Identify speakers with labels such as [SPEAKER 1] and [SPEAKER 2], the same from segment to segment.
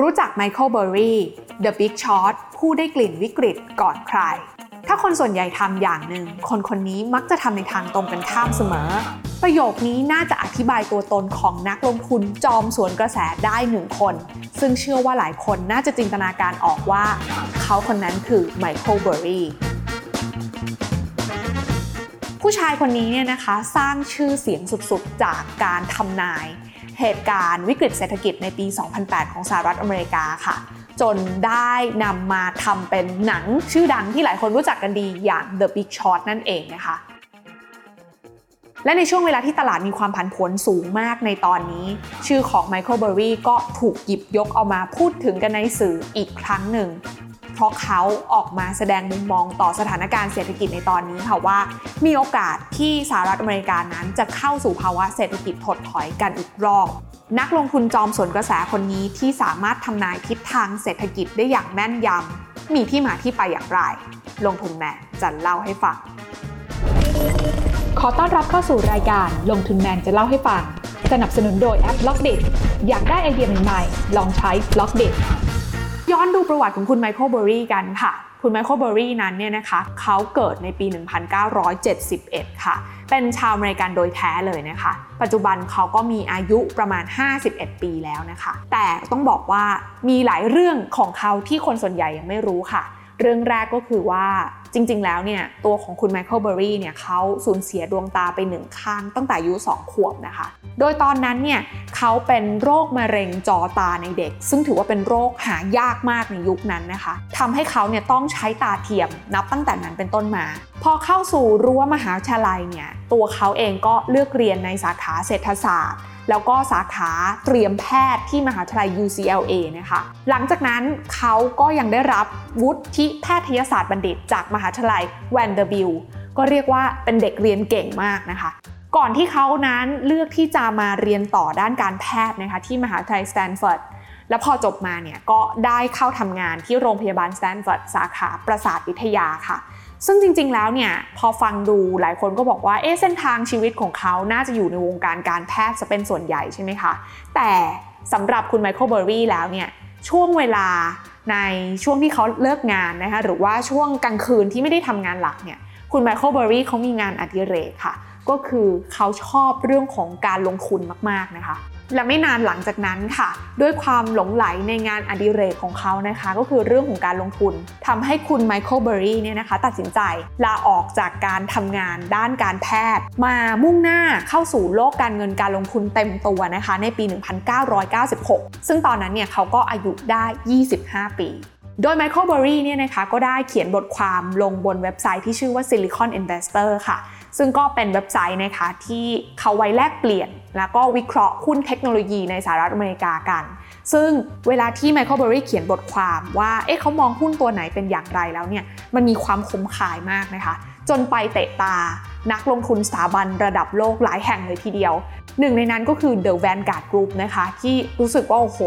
[SPEAKER 1] รู้จักไมเคิลเบอร์รี่ The Big Short ผู้ได้กลิ่นวิกฤตก่อนใคร ถ้าคนส่วนใหญ่ทำอย่างหนึ่ง คนคนนี้มักจะทำในทางตรงกันข้ามเสมอ ประโยคนี้น่าจะอธิบายตัวตนของนักลงทุนจอมสวนกระแสได้หนึ่งคน ซึ่งเชื่อว่าหลายคนน่าจะจินตนาการออกว่า เขาคนนั้นคือไมเคิลเบอร์รี่ผู้ชายคนนี้เนี่ยนะคะสร้างชื่อเสียงสุดๆ จากการทำนาย เหตุการณ์วิกฤตเศรษฐกิจในปี 2008 ของสหรัฐอเมริกาค่ะ จนได้นำมาทำเป็นหนังชื่อดังที่หลายคนรู้จักกันดีอย่าง The Big Short นั่นเองนะคะและในช่วงเวลาที่ตลาดมีความผันผวนสูงมากในตอนนี้ ชื่อของไมเคิลเบอร์รี่ก็ถูกหยิบยกเอามาพูดถึงกันในสื่ออีกครั้งหนึ่ง เพราะเขาออกมาแสดงมุมมองต่อสถานการณ์เศรษฐกิจในตอนนี้ค่ะว่า มีโอกาสที่สหรัฐอเมริกานั้นจะเข้าสู่ภาวะเศรษฐกิจถดถอยกันอีกรอบนักลงทุนจอมสวนกระแสคนนี้ที่สามารถทำนายทิศทางเศรษฐกิจได้อย่างแม่นยำ มีที่มาที่ไปอย่างไร ลงทุนแมนจะเล่าให้ฟัง
[SPEAKER 2] ขอต้อนรับเข้าสู่รายการลงทุนแมนจะเล่าให้ฟัง สนับสนุนโดยแอป b ล็อกเดอยากได้ไอเดียใหม่ๆ ลองใช้ Blockdit
[SPEAKER 1] ย้อนดูประวัติของคุณไมเคิลเบอรี่กันค่ะคุณไมเคิลเบอรี่นั้นเนี่ยนะคะเขาเกิดในปี 1971 ค่ะ เป็นชาวอเมริกันโดยแท้เลยนะคะ ปัจจุบันเขาก็มีอายุประมาณ 51 ปีแล้วนะคะ แต่ต้องบอกว่ามีหลายเรื่องของเขาที่คนส่วนใหญ่ยังไม่รู้ค่ะ เรื่องแรกก็คือว่าจริง ๆ แล้วเนี่ยตัวของคุณไมเคิลเบอร์รี่เนี่ยเขาสูญเสียดวงตาไปหนึ่งข้างตั้งแต่อายุ 2 ขวบนะคะ โดยตอนนั้นเนี่ย เขาเป็นโรคมะเร็งจอตาในเด็ก ซึ่งถือว่าเป็นโรคหายากมากในยุคนั้นนะคะทำให้เขาเนี่ยต้องใช้ตาเทียมนับตั้งแต่นั้นเป็นต้นมา พอเข้าสู่รั้วมหาวิทยาลัยเนี่ยตัวเขาเองก็เลือกเรียนในสาขาเศรษฐศาสตร์แล้วก็สาขาเตรียมแพทย์ที่มหาวิทยาลัย UCLA นะคะ หลังจากนั้นเขาก็ยังได้รับวุฒิแพทยศาสตร์บัณฑิตจากมหาวิทยาลัย Vanderbilt ก็เรียกว่าเป็นเด็กเรียนเก่งมากนะคะ ก่อนที่เขานั้นเลือกที่จะมาเรียนต่อด้านการแพทย์นะคะที่มหาวิทยาลัยสแตนฟอร์ดแล้วพอจบมาเนี่ยก็ได้เข้าทำงานที่โรงพยาบาลสแตนฟอร์ดสาขาประสาทวิทยาค่ะ ซึ่งจริงๆแล้วเนี่ยพอฟังดูหลายคนก็บอกว่าเอ๊ะเส้นทางชีวิตของเขาน่าจะอยู่ในวงการการแพทย์จะเป็นส่วนใหญ่ใช่ไหมคะแต่สำหรับคุณไมเคิลเบอร์รี่แล้วเนี่ยช่วงเวลาในช่วงที่เขาเลิกงานนะคะหรือว่าช่วงกลางคืนที่ไม่ได้ทำงานหลักเนี่ยคุณไมเคิลเบอร์รี่เขามีงานอดิเรกค่ะ ก็คือเขาชอบเรื่องของการลงทุนมากๆนะคะ และไม่นานหลังจากนั้นค่ะ ด้วยความหลงไหลในงานอดิเรกของเขานะคะ ก็คือเรื่องของการลงทุนทำให้คุณไมเคิลเบอร์รี่เนี่ยนะคะ ตัดสินใจลาออกจากการทำงานด้านการแพทย์ มามุ่งหน้าเข้าสู่โลกการเงินการลงทุนเต็มตัวนะคะ ในปี 1996 ซึ่งตอนนั้นเนี่ยเขาก็อายุได้ 25 ปีโดยไมเคิลเบอร์รี่เนี่ยนะคะก็ได้เขียนบทความลงบนเว็บไซต์ที่ชื่อว่า Silicon Investor ค่ะ ซึ่งก็เป็นเว็บไซต์นะคะที่เขาไว้แลกเปลี่ยน แล้วก็วิเคราะห์หุ้นเทคโนโลยีในสหรัฐอเมริกากัน ซึ่งเวลาที่ไมเคิลเบอร์รี่เขียนบทความว่า เอ๊ะเขามองหุ้นตัวไหนเป็นอย่างไรแล้วเนี่ย มันมีความคมขายมากนะคะ จนไปเตะตา นักลงทุนสถาบันระดับโลกหลายแห่งเลยทีเดียว หนึ่งในนั้นก็คือ The Vanguard Group นะคะ ที่รู้สึกว่า โอ้โห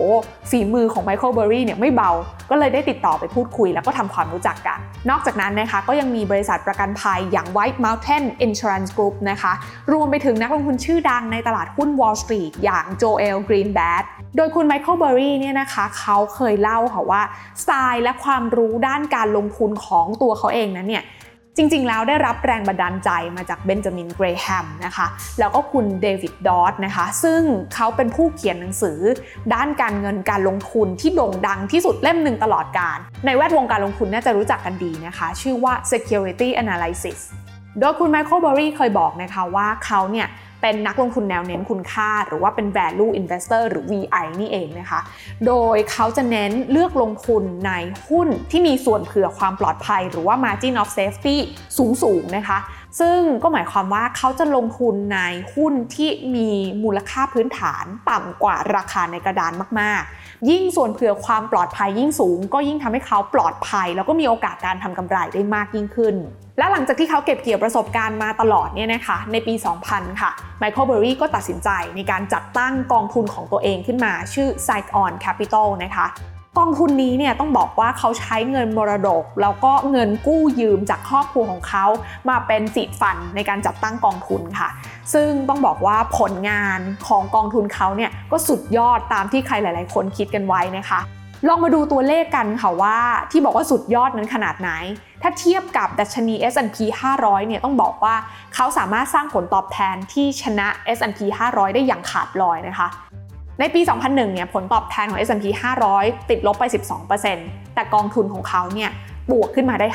[SPEAKER 1] ฝีมือของไมเคิลเบอร์รี่เนี่ยไม่เบา ก็เลยได้ติดต่อไปพูดคุยแล้วก็ทำความรู้จักกัน นอกจากนั้นนะคะก็ยังมีบริษัทประกันภัยอย่าง White Mountain Insurance Group นะคะ รวมไปถึงนักลงทุนชื่อดังในตลาดหุ้น Wall Street อย่าง Joel Greenblatt โดยคุณไมเคิลเบอร์รี่เนี่ยนะคะเขาเคยเล่าค่ะว่าสไตล์และความรู้ด้านการลงทุนของตัวเขาเองนั้นเนี่ย จริงๆ แล้วได้รับแรงบันดาลใจมาจากเบนจามิน เกรแฮมนะคะ แล้วก็คุณเดวิด ดอตนะคะ ซึ่งเขาเป็นผู้เขียนหนังสือ ด้านการเงินการลงทุนที่โด่งดังที่สุดเล่มหนึ่งตลอดกาล ในแวดวงการลงทุนน่าจะรู้จักกันดีนะคะ ชื่อว่า Security Analysis โดยคุณไมเคิลบอรี่เคยบอกนะคะว่าเขาเนี่ย เป็นนักลงทุนแนวเน้นคุณค่า หรือว่าเป็น value investor หรือ VI นี่เองนะคะ โดยเขาจะเน้นเลือกลงทุนในหุ้นที่มีส่วนเผื่อความปลอดภัย หรือว่า margin of safety สูงๆนะคะ ซึ่งก็หมายความว่าเขาจะลงทุนในหุ้นที่มีมูลค่าพื้นฐานต่ำกว่าราคาในกระดานมากๆ ยิ่งส่วนเผื่อความปลอดภัยยิ่งสูง ก็ยิ่งทำให้เขาปลอดภัย แล้วก็มีโอกาสการทำกำไรได้มากยิ่งขึ้น และหลังจากที่เขาเก็บเกี่ยวประสบการณ์มาตลอดเนี่ยนะคะในปี 2000 ค่ะไมเคิลเบอรี่ก็ตัดสินใจในการจัดตั้งกองทุนของตัวเองขึ้นมาชื่อ Side On Capital นะคะ กองทุนนี้เนี่ยต้องบอกว่าเขาใช้เงินมรดก แล้วก็เงินกู้ยืมจากครอบครัวของเขามาเป็นสีดฟันในการจัดตั้งกองทุนค่ะ ซึ่งต้องบอกว่าผลงานของกองทุนเขาเนี่ยก็สุดยอดตามที่ใครหลาย ๆ คนคิดกันไว้นะคะ ลองมาดูตัวเลขกันค่ะว่าที่บอกว่าสุดยอดนั้นขนาดไหน ถ้าเทียบกับดัชนี S&P 500 เนี่ยต้องบอกว่าเขาสามารถสร้างผลตอบแทนที่ชนะ S&P 500 ได้อย่างขาดลอยนะคะ ในปี 2001 เนี่ยผลตอบแทนของ S&P 500 ติดลบไป 12%แต่กองทุนของเขาเนี่ยบวกขึ้นมาได้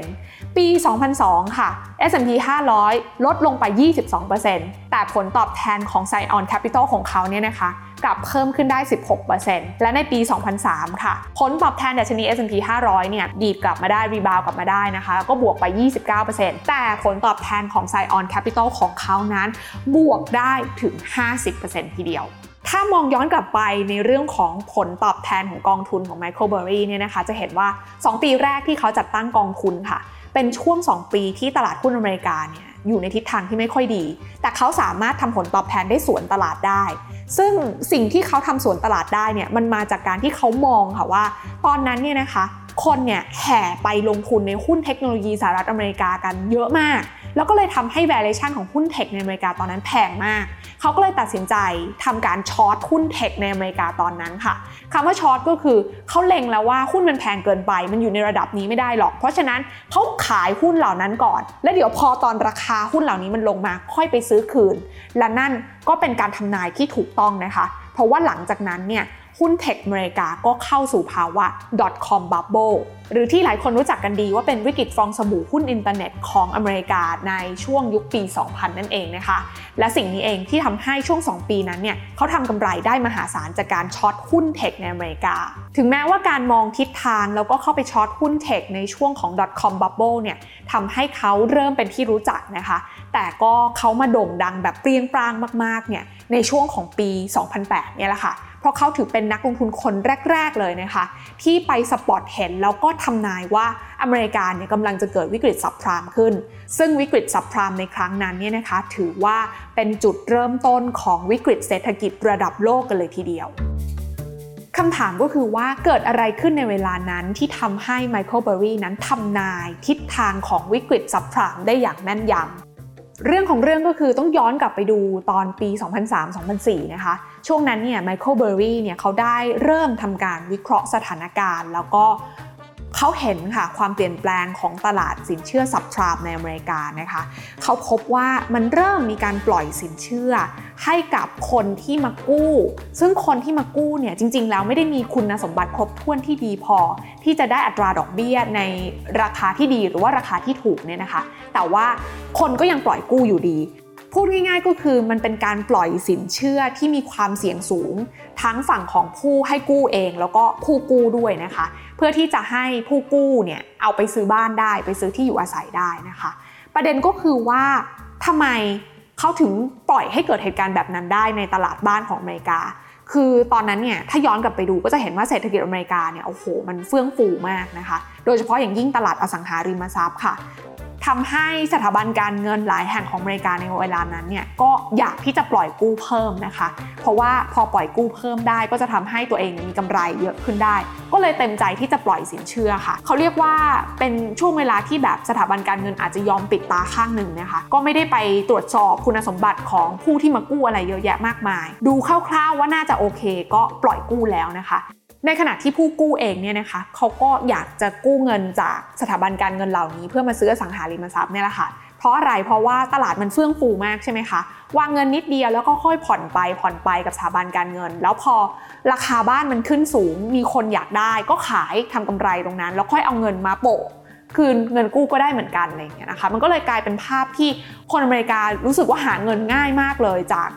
[SPEAKER 1] 55%ปี 2002 ค่ะ S&P 500 ลดลงไป 22%แต่ผลตอบแทนของ Scion Capital ของเขาเนี่ยนะคะกลับเพิ่มขึ้นได้ 16%และในปี 2003 ค่ะ ผลตอบแทนดัชนี S&P 500 เนี่ย ดีดกลับมาได้ รีบาวกลับมาได้นะคะ แล้วก็บวกไป 29%แต่ผลตอบแทนของ Scion Capital ของเขานั้น บวกได้ถึง 50%ทีเดียว ถ้ามองย้อนกลับไปในเรื่องของผลตอบแทนของกองทุนของ Michael Burry เนี่ยนะคะจะเห็นว่า 2 ปีแรกที่เขาจัดตั้งกองทุนค่ะ เป็นช่วง 2 ปีที่ตลาดหุ้นอเมริกาเนี่ยอยู่ในทิศทางที่ไม่ค่อยดี แต่เขาสามารถทำผลตอบแทนได้สวนตลาดได้ ซึ่งสิ่งที่เขาทำสวนตลาดได้เนี่ยมันมาจากการที่เขามองค่ะว่า ตอนนั้นเนี่ยนะคะ คนเนี่ยแห่ไปลงทุนในหุ้นเทคโนโลยีสหรัฐอเมริกากันเยอะมาก แล้วก็เลยทำให้ valuation ของหุ้นเทคในอเมริกาตอนนั้นแพงมาก เขาก็เลยตัดสินใจทำการช็อตหุ้นเทคในอเมริกาตอนนั้นค่ะคำว่า short ก็คือเขาเล็งแล้วว่าหุ้นมันแพงเกินไป มันอยู่ในระดับนี้ไม่ได้หรอก เพราะฉะนั้นเขาขายหุ้นเหล่านั้นก่อน และเดี๋ยวพอตอนราคาหุ้นเหล่านี้มันลงมาค่อยไปซื้อคืน และนั่นก็เป็นการทำนายที่ถูกต้องนะคะ เพราะว่าหลังจากนั้นเนี่ย หุ้น tech อเมริกาก็เข้าสู่ภาวะ .com bubble หรือที่หลายคนรู้จักกันดีว่าเป็นวิกฤตฟองสบู่หุ้นอินเทอร์เน็ตของอเมริกาในช่วงยุคปี 2000 นั่นเองนะคะ และสิ่งนี้เองที่ทำให้ช่วง 2 ปีนั้นเนี่ยเขาทำกำไรได้มหาศาลจากการ short หุ้น tech ในอเมริกา ถึงแม้ว่าการมองทิศทางแล้วก็เข้าไปช็อตหุ้นเทคในช่วงของ .com bubble เนี่ยทำให้เขาเริ่มเป็นที่รู้จักนะคะ แต่ก็เขามาโด่งดังแบบเปรี้ยงปร้างมากๆเนี่ยในช่วงของปี 2008 เนี่ยแหละค่ะ เพราะเขาถือเป็นนักลงทุนคนแรก ๆ เลยนะคะ ที่ไปสปอตเห็นแล้วก็ทำนายว่าอเมริกาเนี่ยกำลังจะเกิดวิกฤตซับพรามขึ้น ซึ่งวิกฤตซับพรามในครั้งนั้นเนี่ยนะคะ ถือว่าเป็นจุดเริ่มต้นของวิกฤตเศรษฐกิจระดับโลกกันเลยทีเดียวคำถามก็คือว่าเกิดอะไรขึ้นในเวลานั้นที่ทำให้ไมเคิลเบอรี่นั้นทำนายทิศทางของวิกฤตซับพรามได้อย่างแม่นยำเรื่องของเรื่องก็คือต้องย้อนกลับไปดูตอนปี 2003-2004 นะคะ ช่วงนั้นเนี่ยไมเคิลเบอร์รี่เนี่ยเขาได้เริ่มทำการวิเคราะห์สถานการณ์ แล้วก็เขาเห็นค่ะความเปลี่ยนแปลงของตลาดสินเชื่อซับพรามในอเมริกานะคะเขาพบว่ามันเริ่มมีการปล่อยสินเชื่อ ให้กับคนที่มากู้ ซึ่งคนที่มากู้เนี่ยจริง ๆ แล้วไม่ได้มีคุณสมบัติครบถ้วนที่ดีพอ ที่จะได้อัตราดอกเบี้ยในราคาที่ดีหรือว่าราคาที่ถูกเนี่ยนะคะ แต่ว่าคนก็ยังปล่อยกู้อยู่ดี พูดง่ายๆก็คือมันเป็นการปล่อยสินเชื่อที่มีความเสี่ยงสูง ทั้งฝั่งของผู้ให้กู้เอง แล้วก็ผู้กู้ด้วยนะคะ เพื่อที่จะให้ผู้กู้เนี่ยเอาไปซื้อบ้านได้ ไปซื้อที่อยู่อาศัยได้นะคะ ประเด็นก็คือว่าทำไมเขาถึงปล่อยให้เกิดเหตุการณ์แบบนั้นได้ในตลาดบ้านของอเมริกา คือตอนนั้นเนี่ยถ้าย้อนกลับไปดูก็จะเห็นว่าเศรษฐกิจอเมริกาเนี่ยโอ้โหมันเฟื่องฟูมากนะคะ โดยเฉพาะอย่างยิ่งตลาดอสังหาริมทรัพย์ค่ะ ทำให้สถาบันการเงินหลายแห่งของอเมริกาในเวลานั้นเนี่ยก็อยากที่จะปล่อยกู้เพิ่มนะคะ เพราะว่าพอปล่อยกู้เพิ่มได้ ก็จะทำให้ตัวเองมีกำไรเยอะขึ้นได้ ก็เลยเต็มใจที่จะปล่อยสินเชื่อค่ะ เขาเรียกว่าเป็นช่วงเวลาที่แบบสถาบันการเงินอาจจะยอมปิดตาข้างหนึ่งนะคะ ก็ไม่ได้ไปตรวจสอบคุณสมบัติของผู้ที่มากู้อะไรเยอะแยะมากมาย ดูคร่าวๆว่าน่าจะโอเค ก็ปล่อยกู้แล้วนะคะ ในขณะที่ผู้กู้เองเนี่ยนะคะเขาก็อยากจะกู้เงินจากสถาบันการเงินเหล่านี้ เพื่อมาซื้อสังหาริมทรัพย์เนี่ยแหละค่ะเพราะอะไรเพราะว่าตลาดมันเฟื่องฟูมากใช่ไหมคะวางเงินนิดเดียวแล้วก็ค่อยผ่อนไปผ่อนไปกับสถาบันการเงิน แล้วพอราคาบ้านมันขึ้นสูง มีคนอยากได้ก็ขายทำกำไรตรงนั้น แล้วค่อยเอาเงินมาโปะ คืนเงินกู้ก็ได้เหมือนกันอะไรอย่างเงี้ยนะคะมันก็เลยกลายเป็นภาพที่คนอเมริการู้สึกว่าหาเงินง่ายมากเลยจาก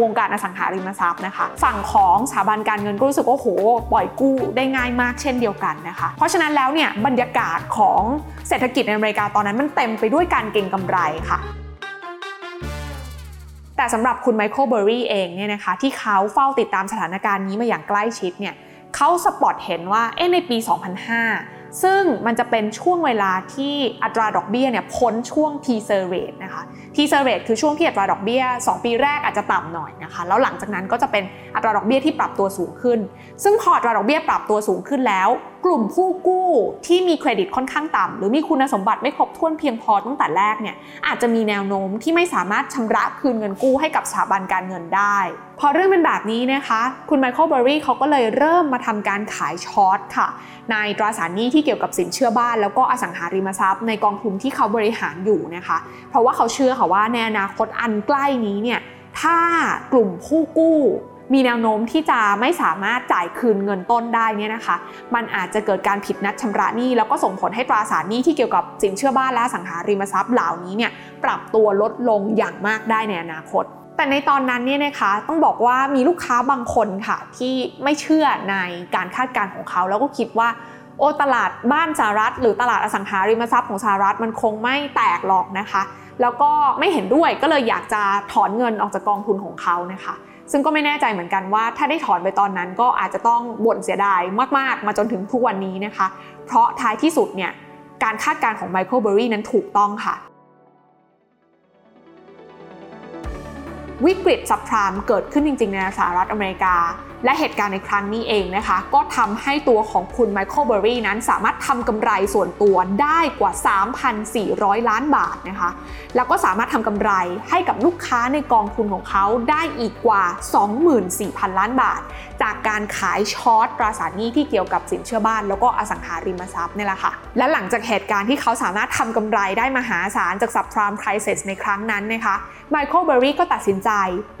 [SPEAKER 1] วงการอสังหาริมทรัพย์นะคะ ฝั่งของสถาบันการเงินก็รู้สึกว่าโหปล่อยกู้ได้ง่ายมากเช่นเดียวกันนะคะ เพราะฉะนั้นแล้วเนี่ยบรรยากาศของเศรษฐกิจในอเมริกาตอนนั้นมันเต็มไปด้วยการเก็งกำไรค่ะแต่สำหรับคุณไมเคิลเบอรี่เองเนี่ยนะคะที่เขาเฝ้าติดตามสถานการณ์นี้มาอย่างใกล้ชิดเนี่ยเขาสปอตเห็นว่าเอ๊ะในปี 2005 ซึ่งมันจะเป็นช่วงเวลาที่อัตราดอกเบี้ยเนี่ยพ้นช่วง teaser rate นะคะ teaser rate คือช่วงที่อัตราดอกเบี้ย 2 ปีแรกอาจจะต่ำหน่อยนะคะ แล้วหลังจากนั้นก็จะเป็นอัตราดอกเบี้ยที่ปรับตัวสูงขึ้น ซึ่งพออัตราดอกเบี้ยปรับตัวสูงขึ้นแล้วกลุ่มผู้กู้ที่มีเครดิตค่อนข้างต่ำหรือมีคุณสมบัติไม่ครบถ้วนเพียงพอตั้งแต่แรกเนี่ยอาจจะมีแนวโน้มที่ไม่สามารถชำระคืนเงินกู้ให้กับสถาบันการเงินได้ พอเรื่องเป็นแบบนี้นะคะ คุณไมเคิลเบอร์รี่เขาก็เลยเริ่มมาทำการขายช็อตค่ะในตราสารหนี้ที่เกี่ยวกับสินเชื่อบ้าน แล้วก็อสังหาริมทรัพย์ ในกองทุนที่เขาบริหารอยู่นะคะ เพราะว่าเขาเชื่อค่ะว่าในอนาคตอันใกล้นี้เนี่ยถ้ากลุ่มผู้กู้ มีแนวโน้มที่จะไม่สามารถจ่ายคืนเงินต้นได้เนี่ยนะคะ มันอาจจะเกิดการผิดนัดชำระหนี้แล้วก็ส่งผลให้ตราสารหนี้ที่เกี่ยวกับสินเชื่อบ้านและสังหาริมทรัพย์เหล่านี้เนี่ยปรับตัวลดลงอย่างมากได้ในอนาคต แต่ในตอนนั้นเนี่ยนะคะต้องบอกว่ามีลูกค้าบางคนค่ะที่ไม่เชื่อในการคาดการณ์ของเขา แล้วก็คิดว่าโอ้ตลาดบ้านสหรัฐ หรือตลาดอสังหาริมทรัพย์ของสหรัฐมันคงไม่แตกหรอกนะคะ แล้วก็ไม่เห็นด้วยก็เลยอยากจะถอนเงินออกจากกองทุนของเขานะคะ ซึ่งก็ไม่แน่ใจเหมือนกันว่า ถ้าได้ถอนไปตอนนั้นก็อาจจะต้องบ่นเสียดายมาก ๆ มาจนถึงทุกวันนี้นะคะ เพราะท้ายที่สุดเนี่ยการคาดการณ์ของไมเคิลเบอร์รี่นั้นถูกต้องค่ะ วิกฤตซับพรามเกิดขึ้นจริง ๆ ในสหรัฐอเมริกา และเหตุการณ์ในครั้งนี้เองนะคะ ก็ทำให้ตัวของคุณไมเคิลเบอร์รี่นั้นสามารถทำกำไรส่วนตัวได้กว่า 3,400 ล้านบาทนะคะ แล้วก็สามารถทำกำไรให้กับลูกค้าในกองทุนของเขาได้อีกกว่า 24,000 ล้านบาท จากการขายช็อตตราสารหนี้ที่เกี่ยวกับสินเชื่อบ้านแล้วก็อสังหาริมทรัพย์นี่แหละค่ะ และหลังจากเหตุการณ์ที่เขาสามารถทำกำไรได้มหาศาลจาก subprime crisis ในครั้งนั้นนะคะไมเคิลเบอร์รี่ก็ตัดสินใจ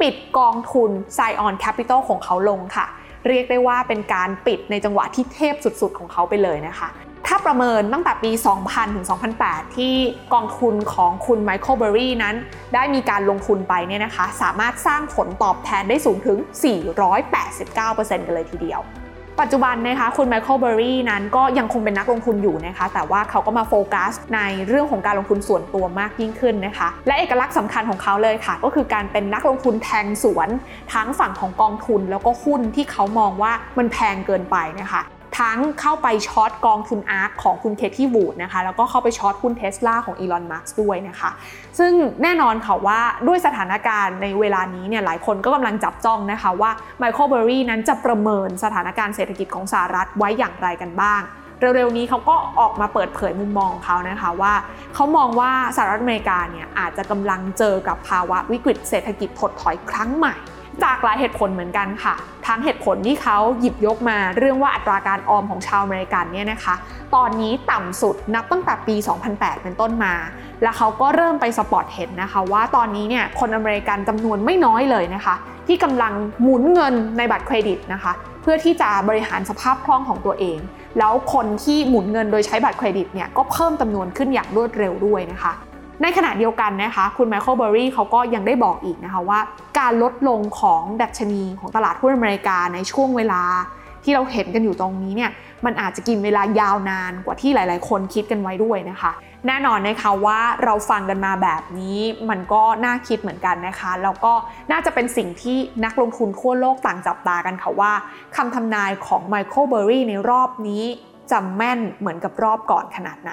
[SPEAKER 1] ปิดกองทุน s i o n Capital ของเขาลงค่ะ เรียกได้ว่าเป็นการปิดในจังหวะที่เทพสุดๆ ของเขาไปเลยนะคะ ถ้าประเมินตั้งแต่ปี 2000 ถึง 2008 ที่กองทุนของคุณไมเคิลเบอร์รี่นั้น ได้มีการลงทุนไปเนี่ยนะคะ สามารถสร้างผลตอบแทนได้สูงถึง 489%กันเลยทีเดียว ปัจจุบันนะคะคุณไมเคิลเบอร์รี่นั้นก็ยังคงเป็นนักลงทุนอยู่นะคะ แต่ว่าเขาก็มาโฟกัสในเรื่องของการลงทุนส่วนตัวมากยิ่งขึ้นนะคะ และเอกลักษณ์สำคัญของเขาเลยค่ะ ก็คือการเป็นนักลงทุนแทงสวน ทั้งฝั่งของกองทุน แล้วก็หุ้นที่เขามองว่ามันแพงเกินไปนะคะ ทั้งเข้าไป short กองทุน ARK ของคุณ Cathie Wood นะคะแล้วก็เข้าไป short หุ้นเทสลาของอีลอนมัสก์ด้วยนะคะ ซึ่งแน่นอนค่ะว่าด้วยสถานการณ์ในเวลานี้เนี่ยหลายคนก็กำลังจับจ้องนะคะว่าไมเคิลเบอร์รี่นั้นจะประเมินสถานการณ์เศรษฐกิจของสหรัฐไว้อย่างไรกันบ้างเร็วๆนี้เขาก็ออกมาเปิดเผยมุมมองของเขานะคะว่าเขามองว่าสหรัฐอเมริกาเนี่ยอาจจะกำลังเจอกับภาวะวิกฤตเศรษฐกิจถดถอยครั้งใหม่ จากหลายเหตุผลเหมือนกันค่ะ ทั้งเหตุผลที่เขาหยิบยกมาเรื่องว่าอัตราการออมของชาวอเมริกันเนี่ยนะคะ ตอนนี้ต่ำสุดนับตั้งแต่ปี 2008 เป็นต้นมา แล้วเขาก็เริ่มไป spot เห็นนะคะว่าตอนนี้เนี่ยคนอเมริกันจำนวนไม่น้อยเลยนะคะ ที่กำลังหมุนเงินในบัตรเครดิตนะคะ เพื่อที่จะบริหารสภาพคล่องของตัวเอง แล้วคนที่หมุนเงินโดยใช้บัตรเครดิตเนี่ยก็เพิ่มจำนวนขึ้นอย่างรวดเร็วด้วยนะคะ ในขณะเดียวกันนะคะ คุณไมเคิลเบอร์รี่เขาก็ยังได้บอกอีกนะคะว่า การลดลงของดัชนีของตลาดหุ้นอเมริกาในช่วงเวลาที่เราเห็นกันอยู่ตรงนี้เนี่ยมันอาจจะกินเวลายาวนานกว่าที่หลาย ๆ คนคิดกันไว้ด้วยนะคะ แน่นอนนะคะว่าเราฟังกันมาแบบนี้มันก็น่าคิดเหมือนกันนะคะแล้วก็น่าจะเป็นสิ่งที่นักลงทุนทั่วโลกต่างจับตากันค่ะว่าคำทำนายของไมเคิลเบอร์รี่ในรอบนี้จะแม่นเหมือนกับรอบก่อนขนาดไหน